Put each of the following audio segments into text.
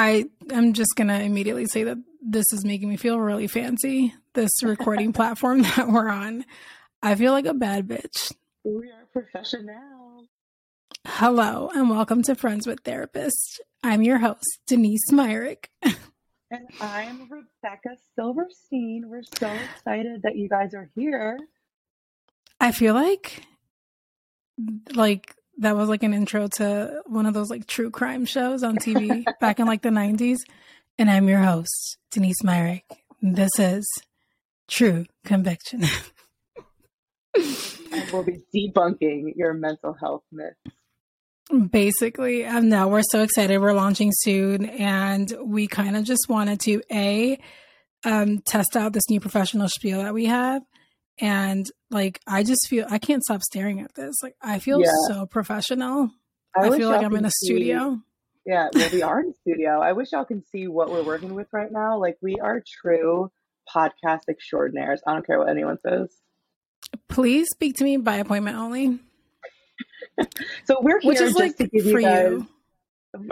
I am just gonna immediately say that this is making me feel really fancy. This recording platform that we're on. I feel like a bad bitch. We are professional. Hello and welcome to Friends with Therapists. I'm your host, Denise Myrick. And I'm Rebecca Silverstein. We're so excited that you guys are here. I feel like like that was like an intro to one of those like true crime shows on TV back in like the 90s. And I'm your host, Denise Myrick. This is True Conviction. we'll be debunking your mental health myths. Basically, um, no, we're so excited. We're launching soon, and we kind of just wanted to a um, test out this new professional spiel that we have, and like I just feel I can't stop staring at this. Like I feel yeah. so professional. I, I feel like I'm in a see, studio. Yeah, well, we are in studio. I wish y'all can see what we're working with right now. Like we are true podcast extraordinaires. I don't care what anyone says. Please speak to me by appointment only. so we're here Which is like to give you you.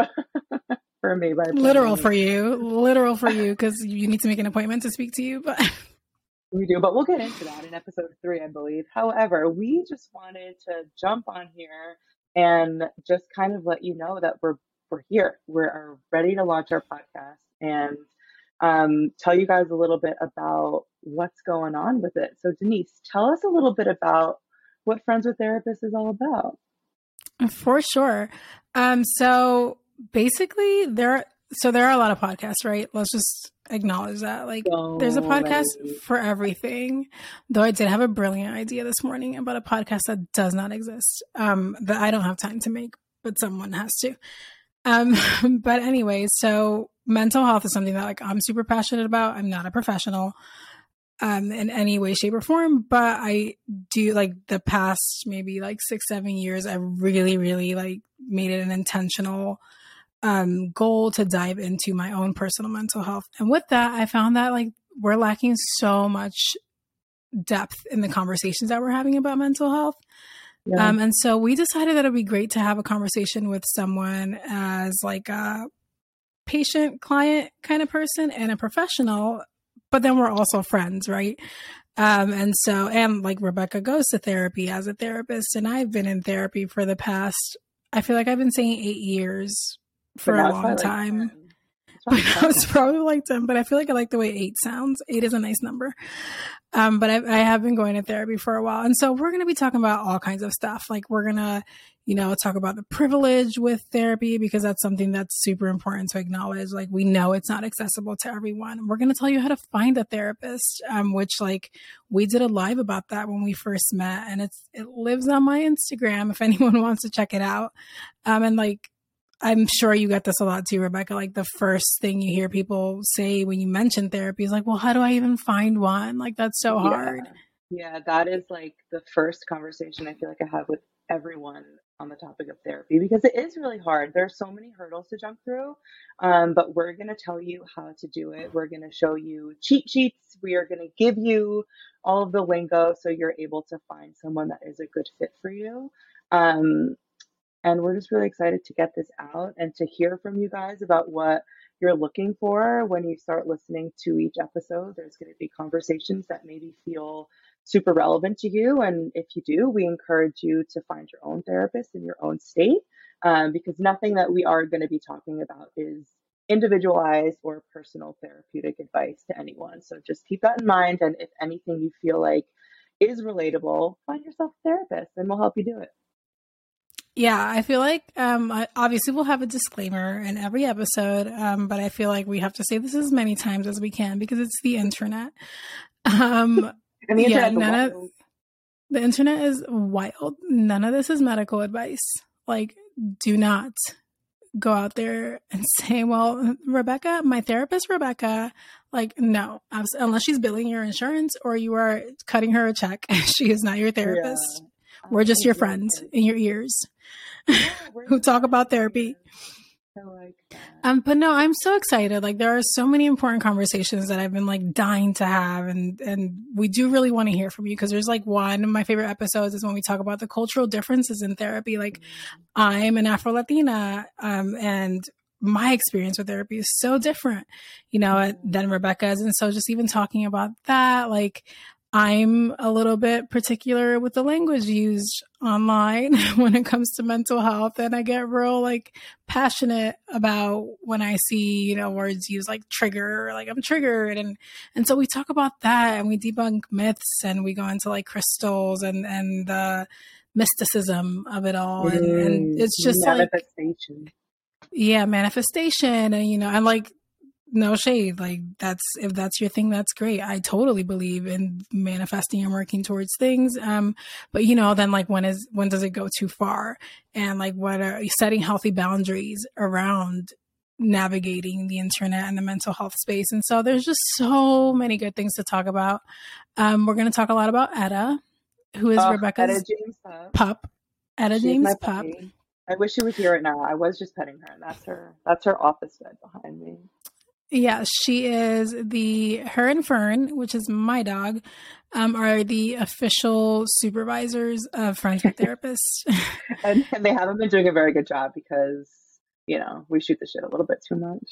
for me by literal for you, literal for you because you need to make an appointment to speak to you. But we do, but we'll get into that in episode three, I believe. However, we just wanted to jump on here and just kind of let you know that we're we're here. We're ready to launch our podcast and um, tell you guys a little bit about what's going on with it. So, Denise, tell us a little bit about what Friends with Therapists is all about. For sure. Um, so basically, there. So there are a lot of podcasts, right? Let's just acknowledge that. Like, so there's a podcast many. for everything. Though I did have a brilliant idea this morning about a podcast that does not exist, um, that I don't have time to make, but someone has to. Um, but anyway, so mental health is something that like I'm super passionate about. I'm not a professional um, in any way, shape, or form. But I do like the past maybe like six, seven years, I really, really like made it an intentional um, goal to dive into my own personal mental health. And with that, I found that like we're lacking so much depth in the conversations that we're having about mental health. Yeah. Um, and so we decided that it'd be great to have a conversation with someone as like a patient client kind of person and a professional but then we're also friends, right? Um, and so, and like Rebecca goes to therapy as a therapist, and I've been in therapy for the past, I feel like I've been saying eight years for a long time. Like was probably like 10, but I feel like I like the way eight sounds. Eight is a nice number. Um, but I, I have been going to therapy for a while. And so we're going to be talking about all kinds of stuff. Like we're going to, you know, talk about the privilege with therapy because that's something that's super important to acknowledge. Like we know it's not accessible to everyone. We're going to tell you how to find a therapist, um, which like we did a live about that when we first met and it's, it lives on my Instagram if anyone wants to check it out. Um, and like, I'm sure you get this a lot too, Rebecca. Like the first thing you hear people say when you mention therapy is like, well, how do I even find one? Like that's so hard. Yeah, yeah that is like the first conversation I feel like I have with everyone on the topic of therapy because it is really hard. There are so many hurdles to jump through, um, but we're going to tell you how to do it. We're going to show you cheat sheets. We are going to give you all of the lingo so you're able to find someone that is a good fit for you. Um, and we're just really excited to get this out and to hear from you guys about what you're looking for when you start listening to each episode. There's going to be conversations that maybe feel super relevant to you. And if you do, we encourage you to find your own therapist in your own state um, because nothing that we are going to be talking about is individualized or personal therapeutic advice to anyone. So just keep that in mind. And if anything you feel like is relatable, find yourself a therapist and we'll help you do it. Yeah, I feel like um, obviously we'll have a disclaimer in every episode, um, but I feel like we have to say this as many times as we can because it's the internet. Um, and the internet, yeah, none of, the internet is wild. None of this is medical advice. Like, do not go out there and say, "Well, Rebecca, my therapist, Rebecca." Like, no, unless she's billing your insurance or you are cutting her a check, she is not your therapist. Yeah. We're just your friends in your ears who talk about therapy. like Um, but no, I'm so excited. Like there are so many important conversations that I've been like dying to have, and and we do really want to hear from you because there's like one of my favorite episodes is when we talk about the cultural differences in therapy. Like mm-hmm. I'm an Afro Latina, um, and my experience with therapy is so different, you know, than Rebecca's. And so just even talking about that, like I'm a little bit particular with the language used online when it comes to mental health. And I get real like passionate about when I see, you know, words used like trigger, like I'm triggered. And, and so we talk about that and we debunk myths and we go into like crystals and, and the mysticism of it all. And, and mm, it's just manifestation. like, yeah, manifestation. And, you know, and like no shade like that's if that's your thing that's great i totally believe in manifesting and working towards things um but you know then like when is when does it go too far and like what are setting healthy boundaries around navigating the internet and the mental health space and so there's just so many good things to talk about um we're going to talk a lot about etta who is oh, rebecca's etta james pup, pup. etta She's james pup I wish she was here right now. I was just petting her, and that's her. That's her office bed behind me. Yeah, she is the her and Fern, which is my dog, um, are the official supervisors of friendship therapists. and, and they haven't been doing a very good job because you know we shoot the shit a little bit too much.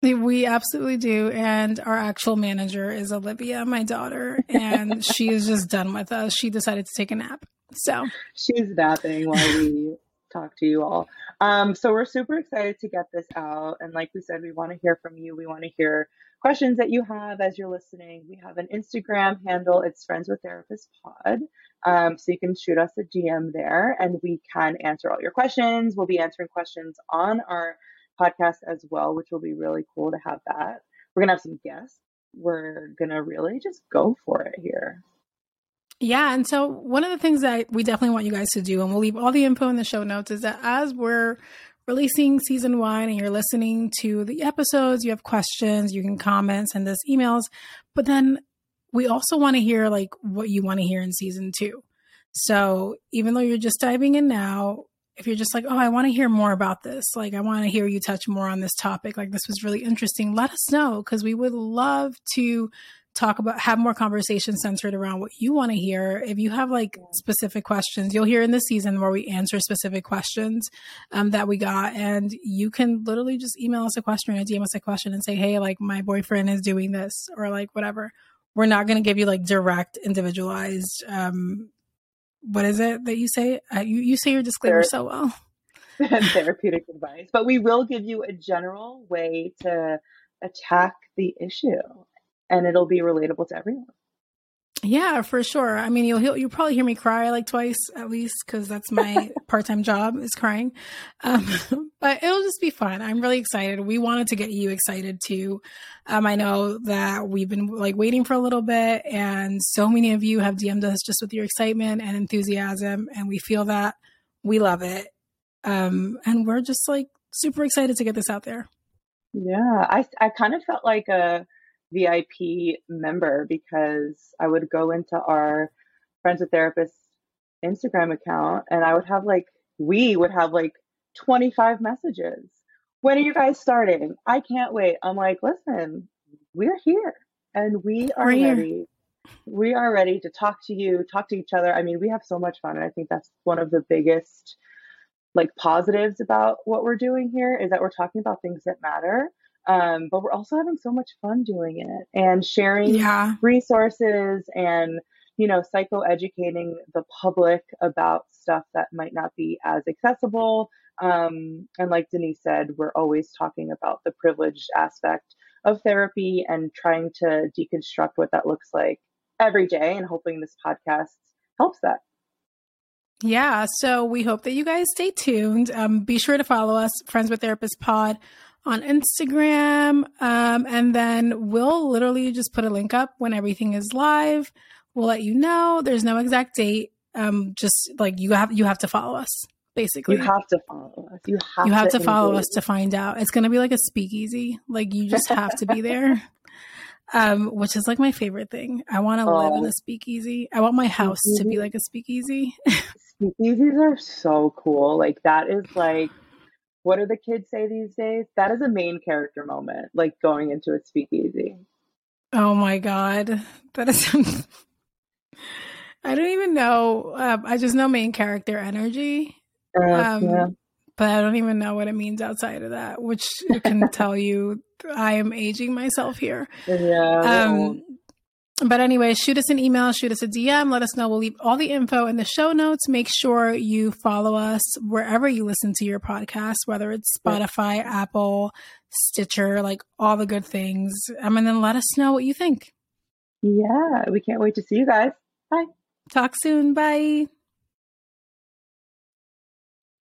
We absolutely do. And our actual manager is Olivia, my daughter, and she is just done with us. She decided to take a nap. So she's napping while we talk to you all. Um, so we're super excited to get this out. And like we said, we want to hear from you. We want to hear questions that you have as you're listening. We have an Instagram handle. It's Friends with Therapist Pod. Um, so you can shoot us a DM there and we can answer all your questions. We'll be answering questions on our podcast as well, which will be really cool to have that. We're going to have some guests. We're going to really just go for it here. Yeah. And so one of the things that we definitely want you guys to do, and we'll leave all the info in the show notes, is that as we're releasing season one and you're listening to the episodes, you have questions, you can comment, send us emails. But then we also want to hear like what you want to hear in season two. So even though you're just diving in now, if you're just like, oh, I want to hear more about this, like I want to hear you touch more on this topic, like this was really interesting, let us know because we would love to talk about have more conversations centered around what you want to hear. If you have like specific questions you'll hear in the season where we answer specific questions um, that we got. And you can literally just email us a question or dm us a question and say hey like my boyfriend is doing this or like whatever. We're not going to give you like direct individualized um what is it that you say? Uh, you, you say your disclaimer so well. therapeutic advice. But we will give you a general way to attack the issue and it'll be relatable to everyone. Yeah, for sure. I mean, you'll you'll probably hear me cry like twice at least because that's my part time job is crying. Um, but it'll just be fun. I'm really excited. We wanted to get you excited too. Um, I know that we've been like waiting for a little bit, and so many of you have DM'd us just with your excitement and enthusiasm, and we feel that we love it. Um, and we're just like super excited to get this out there. Yeah, I I kind of felt like a VIP member because I would go into our Friends with Therapists Instagram account and I would have like, we would have like 25 messages. When are you guys starting? I can't wait. I'm like, listen, we're here and we are we're ready. Here. We are ready to talk to you, talk to each other. I mean, we have so much fun. And I think that's one of the biggest like positives about what we're doing here is that we're talking about things that matter um, but we're also having so much fun doing it and sharing yeah. resources and, you know, psychoeducating the public about stuff that might not be as accessible. Um, and like Denise said, we're always talking about the privileged aspect of therapy and trying to deconstruct what that looks like every day and hoping this podcast helps that. Yeah, so we hope that you guys stay tuned. Um, be sure to follow us, Friends with therapist Pod, on Instagram. Um, and then we'll literally just put a link up when everything is live. We'll let you know. There's no exact date. Um, just like you have you have to follow us. Basically, you have to follow us. You have, you have to, to follow us to find out. It's gonna be like a speakeasy. Like you just have to be there. Um, which is like my favorite thing. I want to oh. live in a speakeasy. I want my house to be like a speakeasy. Speakeasies are so cool. Like that is like what do the kids say these days? That is a main character moment, like going into a speakeasy. Oh my god, that is. I don't even know. Uh, I just know main character energy. Uh, um, yeah. but I don't even know what it means outside of that, which can tell you I am aging myself here. Yeah. Um, but anyway, shoot us an email, shoot us a DM, let us know. We'll leave all the info in the show notes. Make sure you follow us wherever you listen to your podcast, whether it's Spotify, Apple, Stitcher, like all the good things. Um, and then let us know what you think. Yeah, we can't wait to see you guys. Bye. Talk soon. Bye.